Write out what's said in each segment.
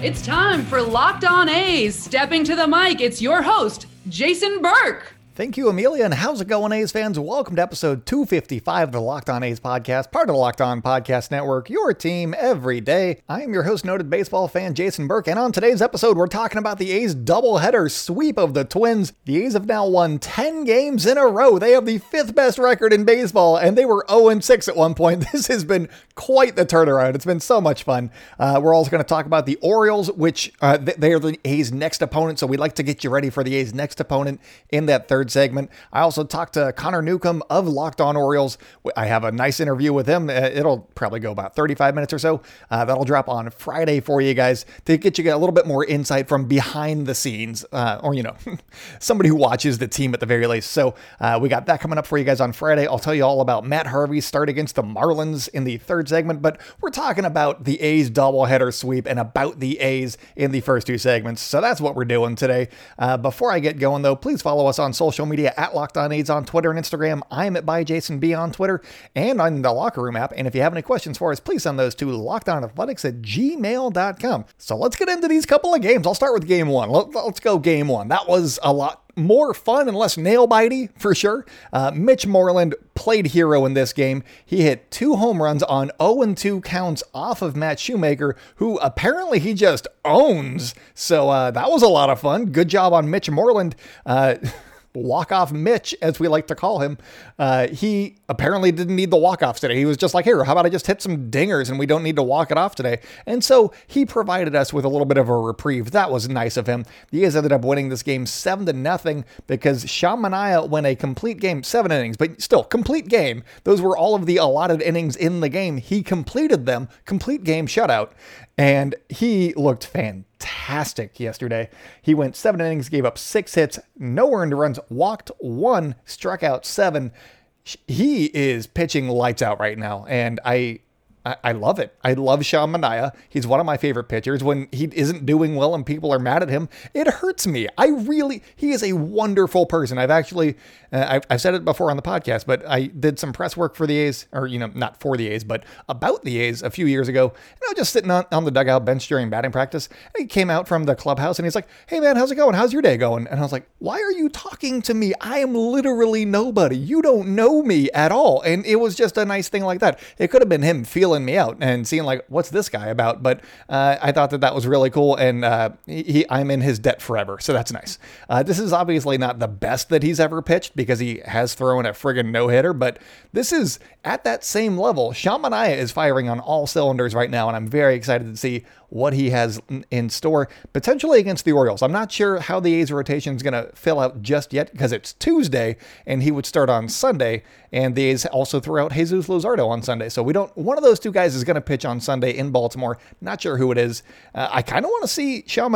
It's time for Locked On A's. Stepping to the mic, it's your host, Jason Burke. Thank you, Amelia. And how's it going, A's fans? Welcome to episode 255 of the Locked On A's podcast, part of the Locked On Podcast Network, your team every day. I am your host, noted baseball fan Jason Burke. And on today's episode, we're talking about the A's doubleheader sweep of the Twins. The A's have now won 10 games in a row. They have the fifth best record in baseball, and they were 0 6 at one point. This has been quite the turnaround. It's been so much fun. Uh, we're also going to talk about the Orioles, which uh, they are the A's next opponent. So we'd like to get you ready for the A's next opponent in that third segment. I also talked to Connor Newcomb of Locked On Orioles. I have a nice interview with him. Uh, it'll probably go about 35 minutes or so. Uh, that'll drop on Friday for you guys to get you a little bit more insight from behind the scenes, uh, or, you know, somebody who watches the team at the very least. So uh, we got that coming up for you guys on Friday. I'll tell you all about Matt Harvey's start against the Marlins in the third segment, but we're talking about the A's doubleheader sweep and about the A's in the first two segments. So that's what we're doing today. Uh, before I get going, though, please follow us on social media at Locked On A's on Twitter and Instagram. I'm at by Jason B on Twitter and on the Locker Room app. And if you have any questions for us, please send those to lockedonathletics at gmail.com. So let's get into these couple of games. I'll start with game one. Let's go game one. That was a lot more fun and less nail bitey for sure. Uh, Mitch Moreland played hero in this game. He hit two home runs on 0 2 counts off of Matt Shoemaker, who apparently he just owns. So uh, that was a lot of fun. Good job on Mitch Moreland. Uh, walk off Mitch, as we like to call him, uh, he apparently didn't need the walk offs today. He was just like, here, how about I just hit some dingers and we don't need to walk it off today? And so he provided us with a little bit of a reprieve. That was nice of him. The A's ended up winning this game seven to nothing because Sean Manaea went a complete game, seven innings, but still complete game. Those were all of the allotted innings in the game. He completed them, complete game shutout, and he looked fantastic yesterday. He went seven innings, gave up six hits, no earned runs, walked one, struck out seven. He is pitching lights out right now, and I I, love it. I love Sean Manaea. He's one of my favorite pitchers. When he isn't doing well and people are mad at him, it hurts me. I really, he is a wonderful person. I've actually, uh, I've, I've said it before on the podcast, but I did some press work for the A's, or, you know, not for the A's, but about the A's a few years ago. And I was just sitting on, on the dugout bench during batting practice. And he came out from the clubhouse and he's like, Hey man, how's it going? How's your day going? And I was like, Why are you talking to me? I am literally nobody. You don't know me at all. And it was just a nice thing like that. It could have been him feeling me out and seeing like, what's this guy about? But uh, I thought that that was really cool. And uh, he, I'm in his debt forever. So that's nice. Uh, this is obviously not the best that he's ever pitched because he has thrown a friggin' no hitter, but this is at that same level. Sean is firing on all cylinders right now. And I'm very excited to see what he has in store, potentially against the Orioles. I'm not sure how the A's rotation is going to fill out just yet because it's Tuesday and he would start on Sunday. And these also threw out Jesus Luzardo on Sunday. So we don't, one of those two guys is going to pitch on Sunday in Baltimore. Not sure who it is. Uh, I kind of want to see Sean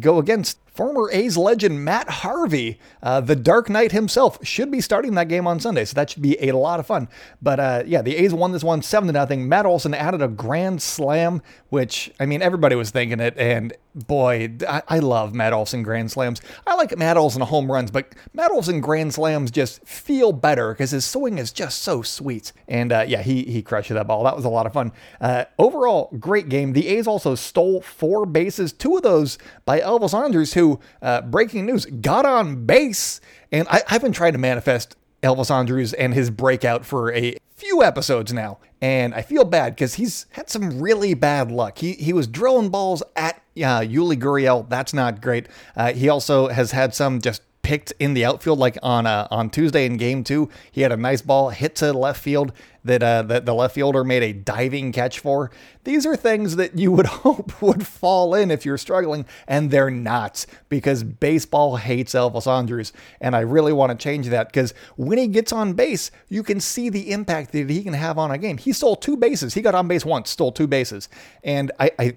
go against former A's legend Matt Harvey, uh, the Dark Knight himself, should be starting that game on Sunday. So that should be a lot of fun. But uh, yeah, the A's won this one seven to nothing. Matt Olson added a grand slam, which I mean everybody was thinking it, and boy, I, I, love Matt Olson grand slams. I like Matt Olson home runs, but Matt Olson grand slams just feel better because his swing is just so sweet. And uh, yeah, he he crushed that ball. That was a lot of fun. Uh, overall, great game. The A's also stole four bases, two of those by Elvis Andrus, who uh, breaking news got on base. And I, I've been trying to manifest Elvis Andrus and his breakout for a few episodes now. And I feel bad because he's had some really bad luck. He, he was drilling balls at uh, Yuli Gurriel. That's not great. Uh, he also has had some just picked in the outfield, like on uh, on Tuesday in Game Two. He had a nice ball hit to left field that uh, that the left fielder made a diving catch for. These are things that you would hope would fall in if you're struggling, and they're not because baseball hates Elvis Andrus, and I really want to change that because when he gets on base, you can see the impact that he can have on a game. He stole two bases. He got on base once, stole two bases, and I, I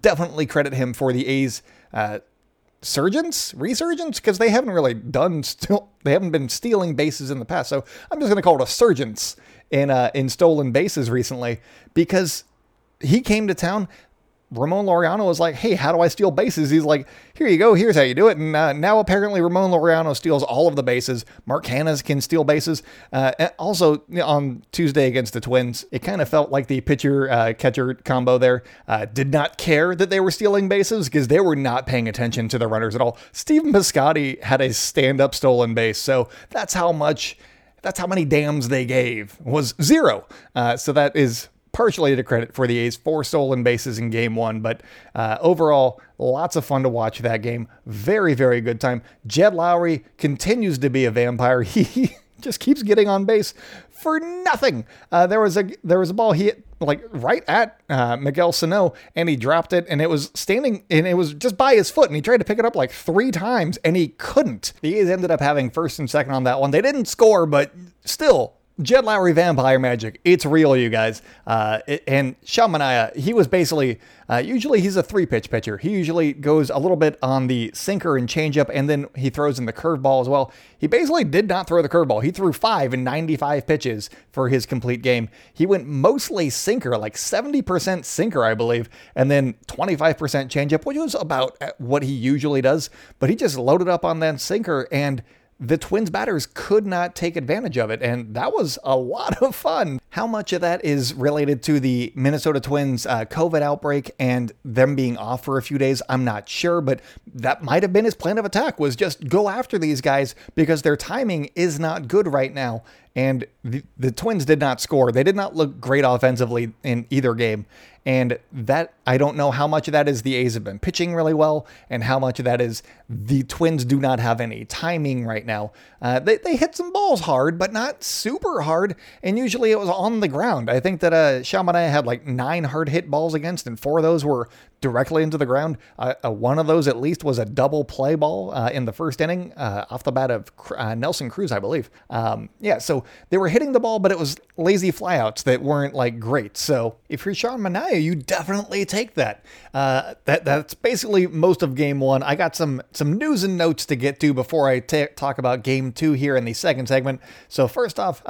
definitely credit him for the A's uh, surgence, resurgence, because they haven't really done still. They haven't been stealing bases in the past. So I'm just going to call it a surgence in uh, in stolen bases recently because he came to town. Ramon Laureano was like, "Hey, how do I steal bases?" He's like, "Here you go. Here's how you do it." And uh, now apparently Ramon Laureano steals all of the bases. Mark Canha can steal bases. Uh, also on Tuesday against the Twins, it kind of felt like the pitcher uh, catcher combo there uh, did not care that they were stealing bases because they were not paying attention to the runners at all. Stephen Piscotty had a stand up stolen base, so that's how much. That's how many dams they gave was zero. Uh, so that is partially to credit for the A's four stolen bases in game one, but uh, overall, lots of fun to watch that game. Very, very good time. Jed Lowrie continues to be a vampire. He just keeps getting on base for nothing. Uh, there was a there was a ball he hit like right at uh, Miguel Sano, and he dropped it, and it was standing, and it was just by his foot, and he tried to pick it up like three times, and he couldn't. The A's ended up having first and second on that one. They didn't score, but still Jed Lowrie Vampire Magic. It's real, you guys. Uh, and Sean Manaea, he was basically, uh, usually he's a three pitch pitcher. He usually goes a little bit on the sinker and changeup, and then he throws in the curveball as well. He basically did not throw the curveball. He threw five and 95 pitches for his complete game. He went mostly sinker, like 70% sinker, I believe, and then 25% changeup, which was about what he usually does. But he just loaded up on that sinker and the Twins batters could not take advantage of it. And that was a lot of fun. How much of that is related to the Minnesota Twins uh, COVID outbreak and them being off for a few days, I'm not sure, but that might have been his plan of attack was just go after these guys because their timing is not good right now. And the, the Twins did not score. They did not look great offensively in either game. And that, I don't know how much of that is the A's have been pitching really well, and how much of that is the Twins do not have any timing right now. Uh, they, they hit some balls hard, but not super hard, and usually it was on the ground. I think that uh, Sean Manaea had like nine hard hit balls against, and four of those were directly into the ground. Uh, uh, one of those, at least, was a double play ball uh, in the first inning uh, off the bat of uh, Nelson Cruz, I believe. Um, yeah, so they were hitting the ball, but it was lazy flyouts that weren't like great. So if you're Sean Manaea, you definitely take that. Uh, that that's basically most of game one. I got some some news and notes to get to before I t- talk about game two here in the second segment. So first off,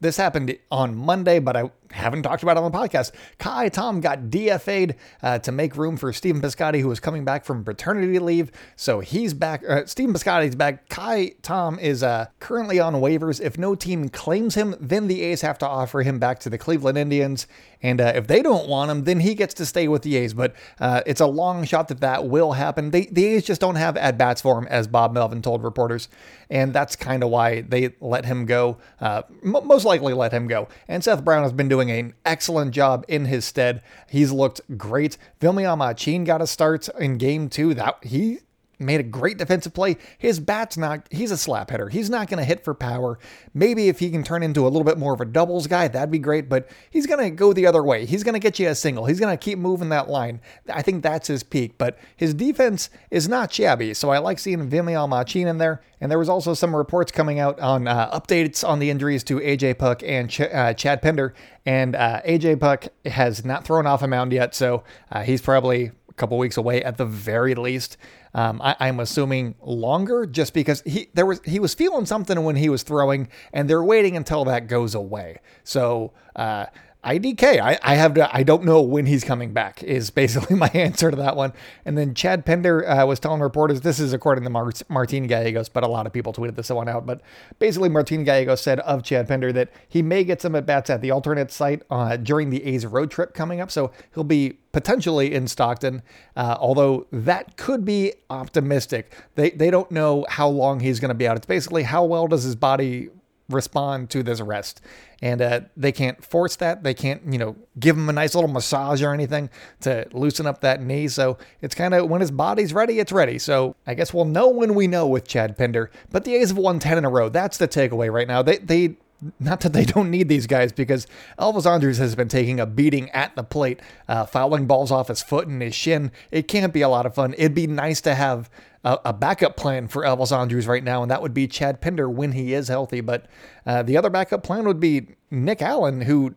this happened on Monday, but I haven't talked about it on the podcast. Ka'ai Tom got DFA'd uh, to make room for Stephen Piscotty, who was coming back from paternity leave. So he's back. Uh, Stephen Piscotty's back. Ka'ai Tom is uh, currently on waivers. If no team claims him, then the A's have to offer him back to the Cleveland Indians. And uh, if they don't want him, then he gets to stay with the A's. But uh, it's a long shot that that will happen. They, the A's just don't have at bats for him, as Bob Melvin told reporters. And that's kind of why they let him go. Uh, m- most likely let him go. And Seth Brown has been doing an excellent job in his stead. He's looked great. Vimael Machin got a start in game two. That he made a great defensive play. His bat's not, he's a slap hitter. He's not going to hit for power. Maybe if he can turn into a little bit more of a doubles guy, that'd be great, but he's going to go the other way. He's going to get you a single. He's going to keep moving that line. I think that's his peak, but his defense is not shabby. So I like seeing Vimael Machin in there. And there was also some reports coming out on uh, updates on the injuries to AJ Puk and Ch- uh, Chad Pinder. And uh, AJ Puk has not thrown off a mound yet, so uh, he's probably couple weeks away at the very least. Um, I, am assuming longer, just because he there was he was feeling something when he was throwing, and they're waiting until that goes away. So uh, IDK. I, I have to, I don't know when he's coming back is basically my answer to that one. And then Chad Pinder uh, was telling reporters, this is according to Mar- Martin Gallegos, but a lot of people tweeted this one out. But basically, Martin Gallegos said of Chad Pinder that he may get some at bats at the alternate site uh, during the A's road trip coming up. So he'll be potentially in Stockton, uh, although that could be optimistic. They, they don't know how long he's going to be out. It's basically how well does his body respond to this arrest. And uh, they can't force that. They can't, you know, give him a nice little massage or anything to loosen up that knee. So it's kind of when his body's ready, it's ready. So I guess we'll know when we know with Chad Pinder. But the A's have won 10 in a row. That's the takeaway right now. They, they not that they don't need these guys because Elvis Andrus has been taking a beating at the plate, uh, fouling balls off his foot and his shin. It can't be a lot of fun. It'd be nice to have a, a backup plan for Elvis Andrus right now, and that would be Chad Pinder when he is healthy. But uh, the other backup plan would be Nick Allen, who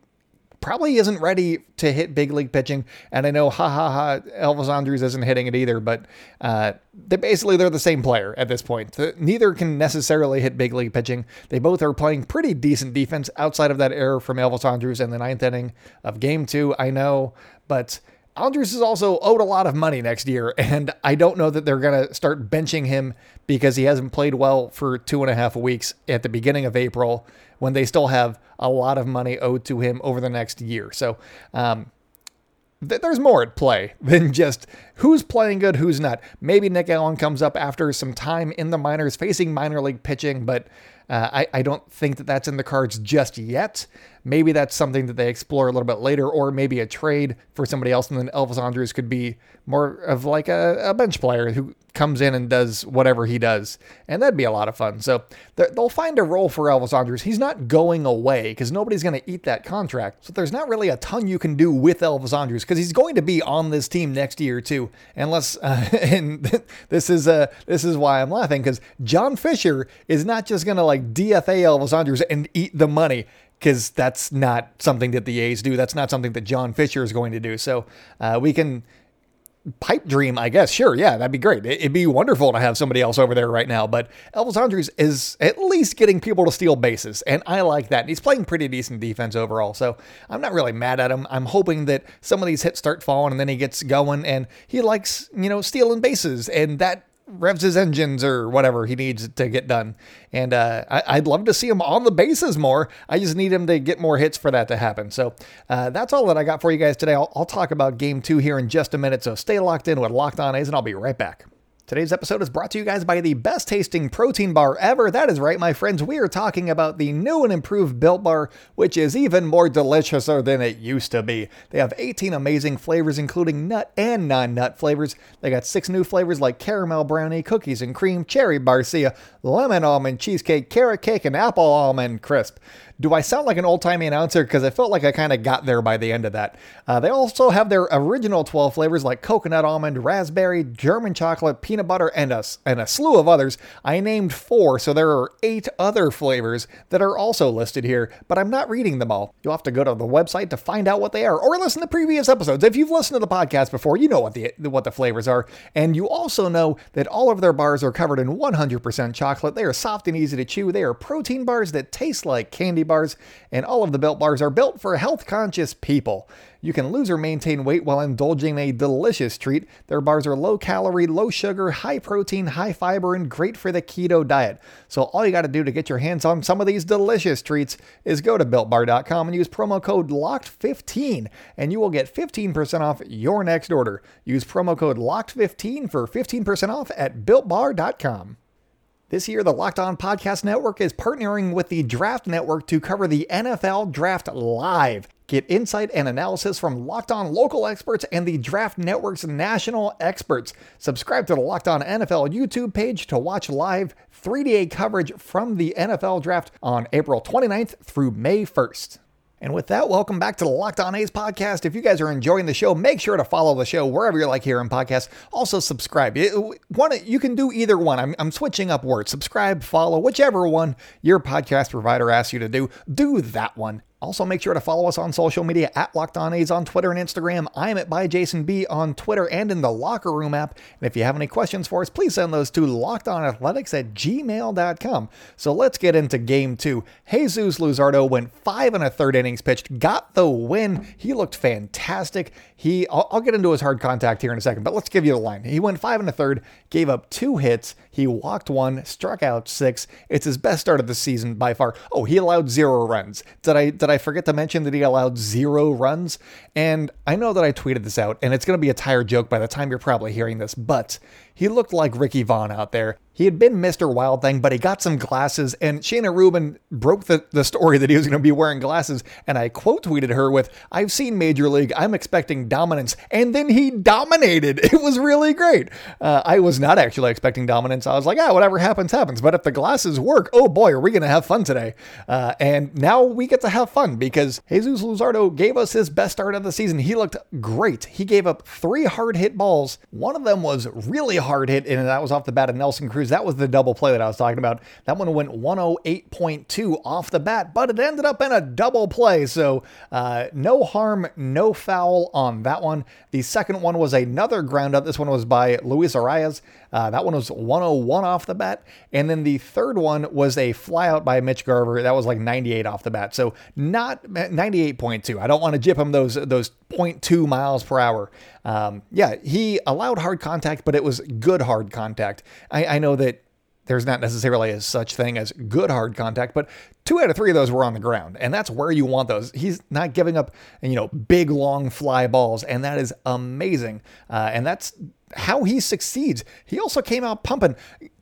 probably isn't ready to hit big league pitching. And I know, ha ha ha, Elvis Andrus isn't hitting it either, but uh, they basically they're the same player at this point. Neither can necessarily hit big league pitching. They both are playing pretty decent defense outside of that error from Elvis Andrus in the ninth inning of game two. I know, but Andrus is also owed a lot of money next year, and I don't know that they're going to start benching him because he hasn't played well for two and a half weeks at the beginning of April when they still have a lot of money owed to him over the next year. So, um, th- there's more at play than just who's playing good, who's not. Maybe Nick Allen comes up after some time in the minors facing minor league pitching, but uh, I, I don't think that that's in the cards just yet. Maybe that's something that they explore a little bit later, or maybe a trade for somebody else, and then Elvis Andrus could be more of like a, a bench player who comes in and does whatever he does, and that'd be a lot of fun. So they'll find a role for Elvis Andrus. He's not going away because nobody's going to eat that contract. So there's not really a ton you can do with Elvis Andrus because he's going to be on this team next year too, unless uh, and this is uh this is why I'm laughing because John Fisher is not just going to like DFA Elvis Andrus and eat the money because that's not something that the A's do. That's not something that John Fisher is going to do. So uh, we can pipe dream, I guess. Sure, yeah, that'd be great. It'd be wonderful to have somebody else over there right now. But Elvis Andrus is at least getting people to steal bases, and I like that. He's playing pretty decent defense overall, so I'm not really mad at him. I'm hoping that some of these hits start falling, and then he gets going, and he likes you know stealing bases, and that revs his engines or whatever he needs to get done. And uh, I, would love to see him on the bases more. I just need him to get more hits for that to happen. So uh, that's all that I got for you guys today. I'll, I'll talk about game two here in just a minute. So stay locked in with Locked On A's, and I'll be right back. Today's episode is brought to you guys by the best tasting protein bar ever. That is right, my friends. We are talking about the new and improved Built Bar, which is even more delicious than it used to be. They have 18 amazing flavors, including nut and non nut flavors. They got six new flavors like caramel brownie, cookies and cream, cherry barcia, lemon almond cheesecake, carrot cake, and apple almond crisp. Do I sound like an old timey announcer? Because I felt like I kind of got there by the end of that. Uh, they also have their original 12 flavors like coconut almond, raspberry, German chocolate, peanut butter, and a, and a slew of others. I named four, so there are eight other flavors that are also listed here, but I'm not reading them all. You'll have to go to the website to find out what they are, or listen to previous episodes. If you've listened to the podcast before, you know what the what the flavors are, and you also know that all of their bars are covered in 100% chocolate. They are soft and easy to chew. They are protein bars that taste like candy bars, and all of the built bars are built for health conscious people. You can lose or maintain weight while indulging a delicious treat. Their bars are low calorie, low sugar, high protein, high fiber, and great for the keto diet. So all you got to do to get your hands on some of these delicious treats is go to builtbar.com and use promo code LOCKED15 and you will get 15% off your next order. Use promo code LOCKED15 for 15% off at builtbar.com. This year, the Locked On Podcast Network is partnering with the Draft Network to cover the NFL Draft live. Get insight and analysis from Locked On local experts and the Draft Network's national experts. Subscribe to the Locked On NFL YouTube page to watch live 3D coverage from the NFL Draft on April 29th through May 1st. And with that, welcome back to the Locked On A's podcast. If you guys are enjoying the show, make sure to follow the show wherever you like hearing podcasts. Also, subscribe. one, you can do either one. I'm, I'm switching up words. Subscribe, follow, whichever one your podcast provider asks you to do. Do that one. Also, make sure to follow us on social media at Locked On A's on Twitter and Instagram. I am at by Jason B on Twitter and in the Locker Room app. And if you have any questions for us, please send those to lockedonathletics at gmail.com. So let's get into game two. Jesus Luzardo went five and a third innings pitched, got the win. He looked fantastic. He, I'll, I'll get into his hard contact here in a second, but let's give you the line. He went five and a third, gave up two hits. He walked one, struck out six. It's his best start of the season by far. Oh, he allowed zero runs. Did I? Did I forget to mention that he allowed zero runs? And I know that I tweeted this out, and it's going to be a tired joke by the time you're probably hearing this, but he looked like Ricky Vaughn out there. He had been Mr. Wild Thing, but he got some glasses, and Shayna Rubin broke the, the story that he was going to be wearing glasses. And I quote tweeted her with, I've seen Major League, I'm expecting dominance. And then he dominated. It was really great. Uh, I was not actually expecting dominance. I was like, ah, whatever happens, happens. But if the glasses work, oh boy, are we going to have fun today. Uh, and now we get to have fun because Jesus Luzardo gave us his best start of the season. He looked great. He gave up three hard hit balls. One of them was really hard hit, and that was off the bat of Nelson Cruz That was the double play that I was talking about. That one went 108.2 off the bat, but it ended up in a double play. So uh, no harm, no foul on that one. The second one was another ground up. This one was by Luis Arraez. Uh, that one was 101 off the bat. And then the third one was a flyout by Mitch Garver. That was like 98 off the bat. So not 98.2. I don't want to jip him those, those 0.2 miles per hour. Um, yeah, he allowed hard contact, but it was good hard contact. I, I know that there's not necessarily a such thing as good hard contact, but two out of three of those were on the ground, and that's where you want those. He's not giving up, you know, big long fly balls, and that is amazing. Uh, and that's how he succeeds. He also came out pumping.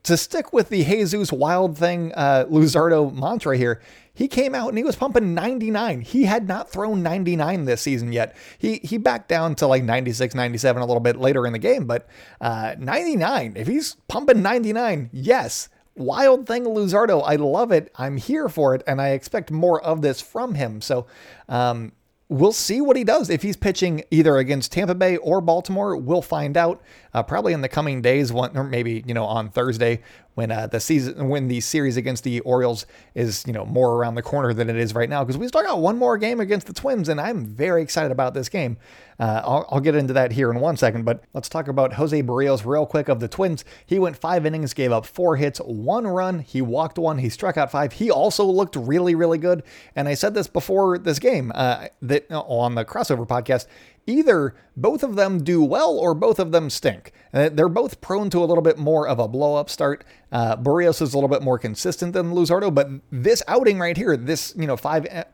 To stick with the Jesus Wild thing, uh, Luzardo mantra here, he came out and he was pumping 99. He had not thrown 99 this season yet. He he backed down to like 96, 97 a little bit later in the game, but uh, 99. If he's pumping 99, yes. Wild thing, Luzardo. I love it. I'm here for it, and I expect more of this from him. So, um, we'll see what he does if he's pitching either against Tampa Bay or Baltimore. We'll find out uh, probably in the coming days, one or maybe you know on Thursday when uh, the season when the series against the Orioles is you know more around the corner than it is right now because we still got one more game against the Twins and I'm very excited about this game. Uh, I'll, I'll, get into that here in one second, but let's talk about Jose Berrios real quick of the Twins. He went five innings, gave up four hits, one run. He walked one. He struck out five. He also looked really really good. And I said this before this game uh, that on the crossover podcast either both of them do well or both of them stink. Uh, they're both prone to a little bit more of a blow up start. Uh, is a little bit more consistent than Luzardo, but this outing right here, this, you know, five. Uh,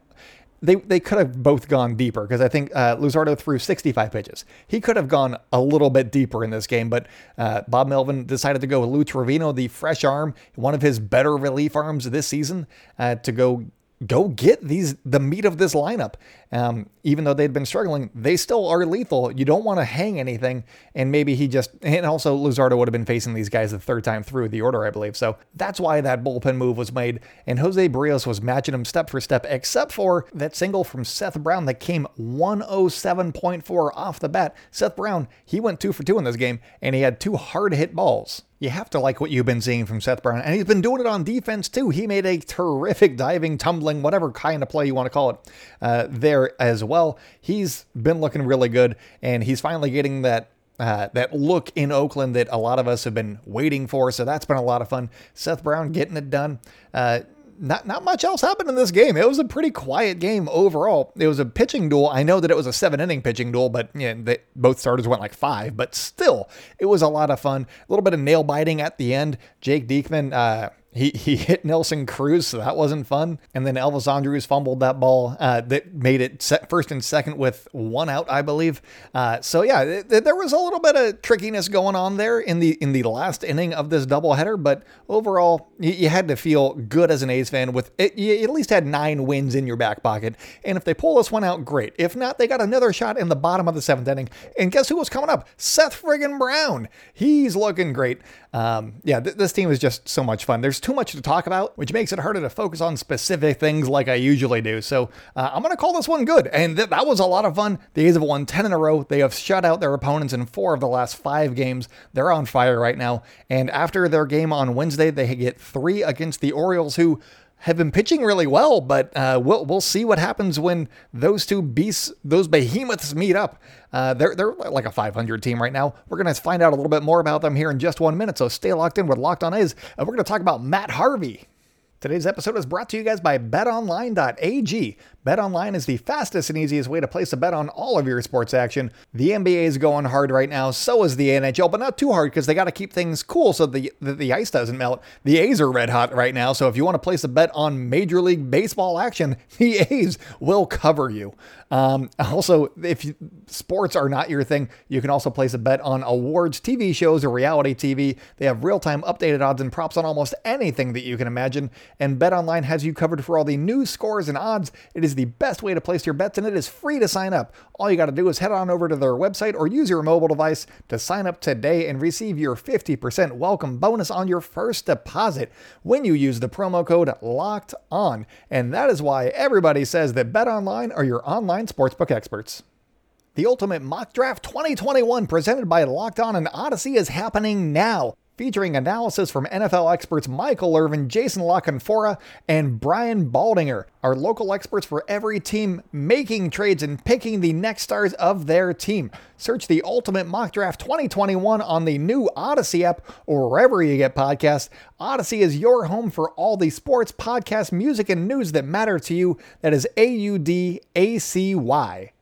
they, they could have both gone deeper because I think uh, Luzardo threw 65 pitches. He could have gone a little bit deeper in this game, but uh, Bob Melvin decided to go with Lou Trivino, the fresh arm, one of his better relief arms this season, uh, to go go get these the meat of this lineup. Um, even though they'd been struggling, they still are lethal. You don't want to hang anything, and maybe he just and also Luzardo would have been facing these guys the third time through the order, I believe. So that's why that bullpen move was made, and Jose Berrios was matching him step for step, except for that single from Seth Brown that came 107.4 off the bat. Seth Brown, he went two for two in this game, and he had two hard hit balls you have to like what you've been seeing from Seth Brown. And he's been doing it on defense too. He made a terrific diving, tumbling, whatever kind of play you want to call it, uh, there as well. He's been looking really good, and he's finally getting that uh, that look in Oakland that a lot of us have been waiting for. So that's been a lot of fun. Seth Brown getting it done. Uh, not not much else happened in this game. It was a pretty quiet game overall. It was a pitching duel. I know that it was a seven inning pitching duel, but yeah, know, both starters went like five. But still, it was a lot of fun. A little bit of nail biting at the end. Jake Diekman. Uh, he, he hit Nelson Cruz, so that wasn't fun. And then Elvis Andrus fumbled that ball uh, that made it first and second with one out, I believe. Uh, so yeah, it, there was a little bit of trickiness going on there in the in the last inning of this doubleheader, but overall, you, you had to feel good as an A's fan with it. You at least had nine wins in your back pocket, and if they pull this one out, great. If not, they got another shot in the bottom of the seventh inning. And guess who was coming up? Seth friggin' Brown. He's looking great. Um, yeah, th- this team is just so much fun. There's too much to talk about, which makes it harder to focus on specific things like I usually do. So uh, I'm going to call this one good. And th- that was a lot of fun. The A's have won 10 in a row. They have shut out their opponents in four of the last five games. They're on fire right now. And after their game on Wednesday, they get three against the Orioles, who have been pitching really well, but uh, we'll we'll see what happens when those two beasts, those behemoths, meet up. Uh, they're they're like a 500 team right now. We're gonna find out a little bit more about them here in just one minute. So stay locked in with Locked On A's, and we're gonna talk about Matt Harvey. Today's episode is brought to you guys by BetOnline.ag. BetOnline is the fastest and easiest way to place a bet on all of your sports action. The NBA is going hard right now, so is the NHL, but not too hard because they got to keep things cool so the, the, the ice doesn't melt. The A's are red hot right now, so if you want to place a bet on Major League Baseball action, the A's will cover you. Um, also, if you, sports are not your thing, you can also place a bet on awards, TV shows, or reality TV. They have real time updated odds and props on almost anything that you can imagine. And BetOnline has you covered for all the news, scores, and odds. It is the best way to place your bets, and it is free to sign up. All you got to do is head on over to their website or use your mobile device to sign up today and receive your 50% welcome bonus on your first deposit when you use the promo code LOCKED ON. And that is why everybody says that BetOnline are your online online sportsbook experts. The Ultimate Mock Draft 2021 presented by Locked On and Audacy is happening now. Featuring analysis from NFL experts Michael Irvin, Jason La Canfora, and Brian Baldinger, our local experts for every team making trades and picking the next stars of their team. Search the Ultimate Mock Draft 2021 on the new Audacy app or wherever you get podcasts. Audacy is your home for all the sports, podcasts, music, and news that matter to you. That is A U D A C Y.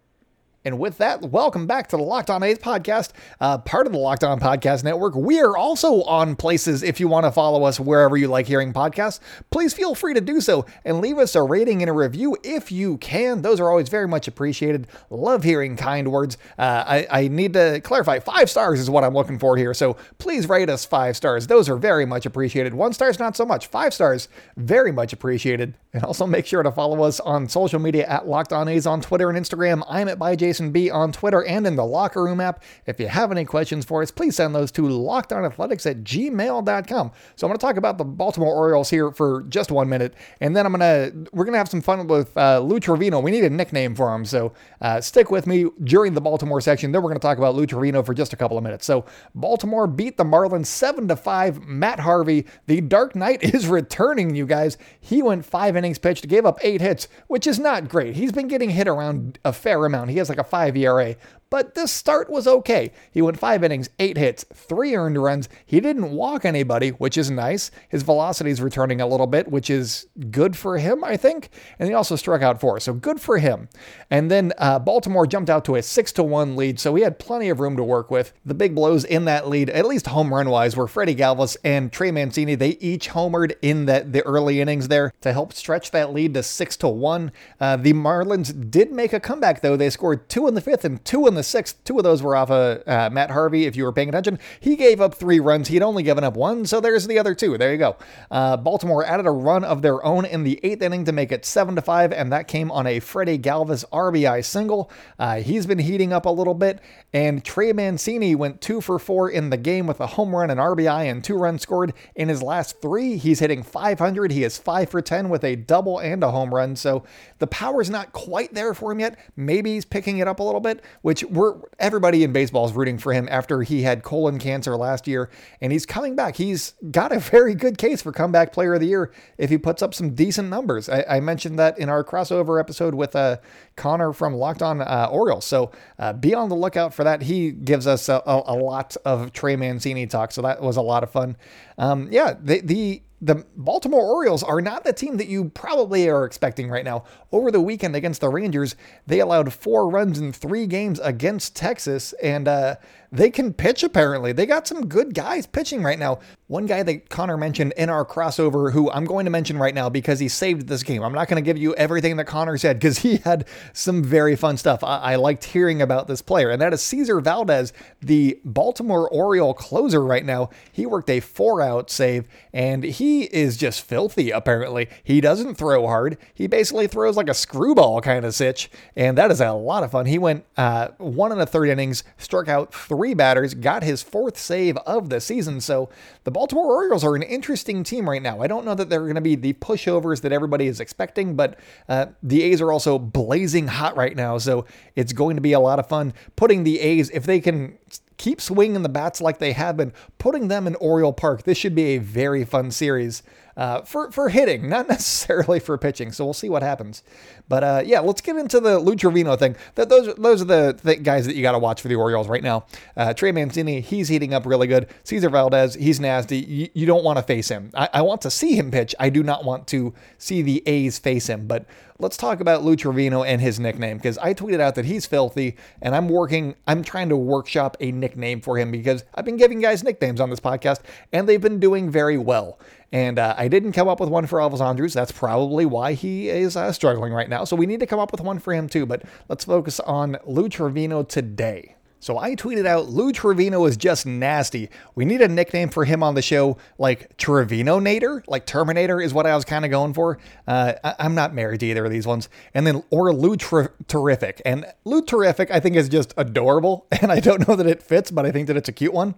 And with that, welcome back to the Locked On A's podcast, uh, part of the Locked On Podcast Network. We are also on places if you want to follow us wherever you like hearing podcasts. Please feel free to do so and leave us a rating and a review if you can. Those are always very much appreciated. Love hearing kind words. Uh, I, I need to clarify five stars is what I'm looking for here. So please rate us five stars. Those are very much appreciated. One stars, not so much. Five stars, very much appreciated. And also make sure to follow us on social media at Locked On A's on Twitter and Instagram. I'm at by Jason B on Twitter and in the Locker Room app. If you have any questions for us, please send those to lockedonathletics at gmail.com. So I'm going to talk about the Baltimore Orioles here for just one minute, and then I'm going to we're going to have some fun with uh, Lou Trivino. We need a nickname for him, so uh, stick with me during the Baltimore section. Then we're going to talk about Lou Trivino for just a couple of minutes. So Baltimore beat the Marlins seven to five. Matt Harvey, the Dark Knight, is returning. You guys, he went five innings pitched, gave up eight hits, which is not great. He's been getting hit around a fair amount. He has like a five ERA, but this start was okay. He went five innings, eight hits, three earned runs. He didn't walk anybody, which is nice. His velocity is returning a little bit, which is good for him, I think. And he also struck out four, so good for him. And then uh, Baltimore jumped out to a six to one lead, so he had plenty of room to work with. The big blows in that lead, at least home run wise, were Freddie Galvis and Trey Mancini. They each homered in the, the early innings there to help stretch that lead to six to one. Uh, the Marlins did make a comeback though. They scored two in the fifth and two in the sixth. Two of those were off of uh, Matt Harvey. If you were paying attention, he gave up three runs. He'd only given up one, so there's the other two. There you go. Uh, Baltimore added a run of their own in the eighth inning to make it seven to five, and that came on a Freddie Galvis RBI single. Uh, he's been heating up a little bit, and Trey Mancini went two for four in the game with a home run, an RBI, and two runs scored in his last three. He's hitting 500. He is five for 10 with a double and a home run. So the power's not quite there for him yet. Maybe he's picking it up a little bit, which we're everybody in baseball is rooting for him after he had colon cancer last year, and he's coming back. He's got a very good case for comeback player of the year if he puts up some decent numbers. I, I mentioned that in our crossover episode with uh, Connor from Locked On uh, Orioles. So uh, be on the lookout for that. He gives us a, a, a, lot of Trey Mancini talk, so that was a lot of fun. Um, yeah, the, the the Baltimore Orioles are not the team that you probably are expecting right now. Over the weekend against the Rangers, they allowed four runs in three games against Texas, and uh, they can pitch apparently. They got some good guys pitching right now. One guy that Connor mentioned in our crossover, who I'm going to mention right now because he saved this game. I'm not going to give you everything that Connor said because he had some very fun stuff. I-, I liked hearing about this player, and that is Cesar Valdez, the Baltimore Oriole closer right now. He worked a four out save, and he is just filthy apparently. He doesn't throw hard. He basically throws like a screwball kind of sitch, and that is a lot of fun. He went uh, one and a third innings, struck out three batters, got his fourth save of the season. So the Baltimore Orioles are an interesting team right now. I don't know that they're going to be the pushovers that everybody is expecting, but uh, the A's are also blazing hot right now. So it's going to be a lot of fun putting the A's, if they can keep swinging the bats like they have been, putting them in Oriole Park. This should be a very fun series uh, for for hitting, not necessarily for pitching. So we'll see what happens. But uh, yeah, let's get into the Lou Trivino thing. That those those are the, the guys that you got to watch for the Orioles right now. Uh, Trey Mancini, he's heating up really good. Cesar Valdez, he's nasty. You, you don't want to face him. I, I want to see him pitch. I do not want to see the A's face him. But let's talk about Lou Trivino and his nickname because I tweeted out that he's filthy and I'm working, I'm trying to workshop a nickname for him because I've been giving guys nicknames on this podcast and they've been doing very well. And uh, I didn't come up with one for Elvis Andrus. That's probably why he is uh, struggling right now. So we need to come up with one for him too. But let's focus on Lou Trivino today. So I tweeted out Lou Trivino is just nasty. We need a nickname for him on the show, like Trevino Nader, like Terminator is what I was kind of going for. Uh, I- am not married to either of these ones. And then or Lou Ter- Terrific. And Lou Terrific I think is just adorable, and I don't know that it fits, but I think that it's a cute one.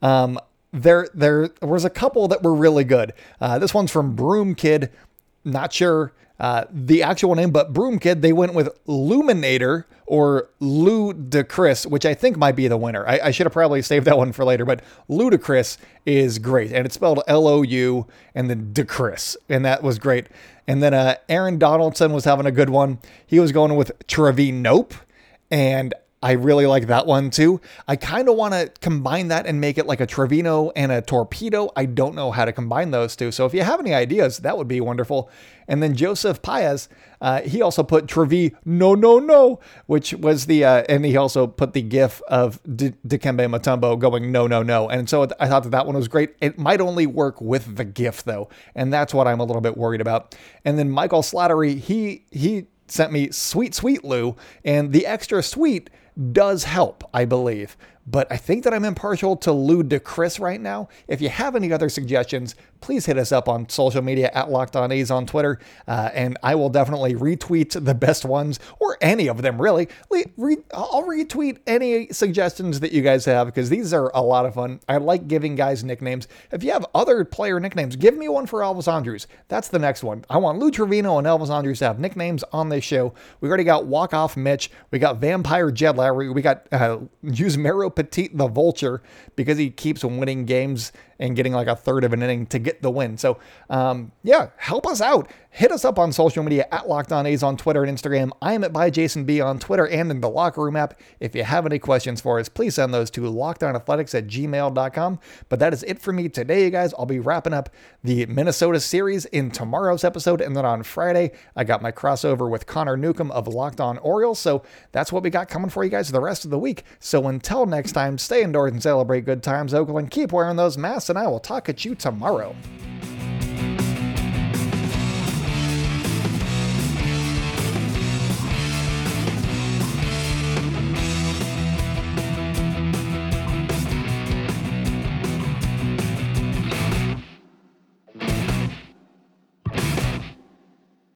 Um, there there was a couple that were really good. Uh, this one's from Broom Kid. Not sure uh, the actual name, but Broom Kid. They went with Luminator or Ludacris, which I think might be the winner. I, I should have probably saved that one for later, but Ludacris is great. And it's spelled L O U and then Decris. And that was great. And then uh, Aaron Donaldson was having a good one. He was going with Trevinope. And I really like that one too. I kind of want to combine that and make it like a Trevino and a Torpedo. I don't know how to combine those two. So if you have any ideas, that would be wonderful. And then Joseph Paez, uh, he also put Trevi no no no, which was the uh, and he also put the GIF of D- Dikembe Mutombo going no no no. And so I thought that that one was great. It might only work with the GIF though, and that's what I'm a little bit worried about. And then Michael Slattery, he he sent me sweet sweet Lou, and the extra sweet does help, I believe but I think that I'm impartial to Lou DeChris right now. If you have any other suggestions, please hit us up on social media at Locked On A's on Twitter, uh, and I will definitely retweet the best ones or any of them really. I'll retweet any suggestions that you guys have because these are a lot of fun. I like giving guys nicknames. If you have other player nicknames, give me one for Elvis Andrus. That's the next one. I want Lou Trivino and Elvis Andrus to have nicknames on this show. We already got Walk Off Mitch. We got Vampire Jed Lowrie. We got uh, Yusmeiro Petit the Vulture because he keeps winning games and getting like a third of an inning to get the win. So, um, yeah, help us out. Hit us up on social media at Locked On A's on Twitter and Instagram. I am at by Jason B on Twitter and in the Locker Room app. If you have any questions for us, please send those to lockedonathletics at gmail.com. But that is it for me today, you guys. I'll be wrapping up the Minnesota series in tomorrow's episode. And then on Friday, I got my crossover with Connor Newcomb of Locked On Orioles. So that's what we got coming for you guys the rest of the week. So until next time, stay indoors and celebrate good times, Oakland. Keep wearing those masks and I will talk at you tomorrow.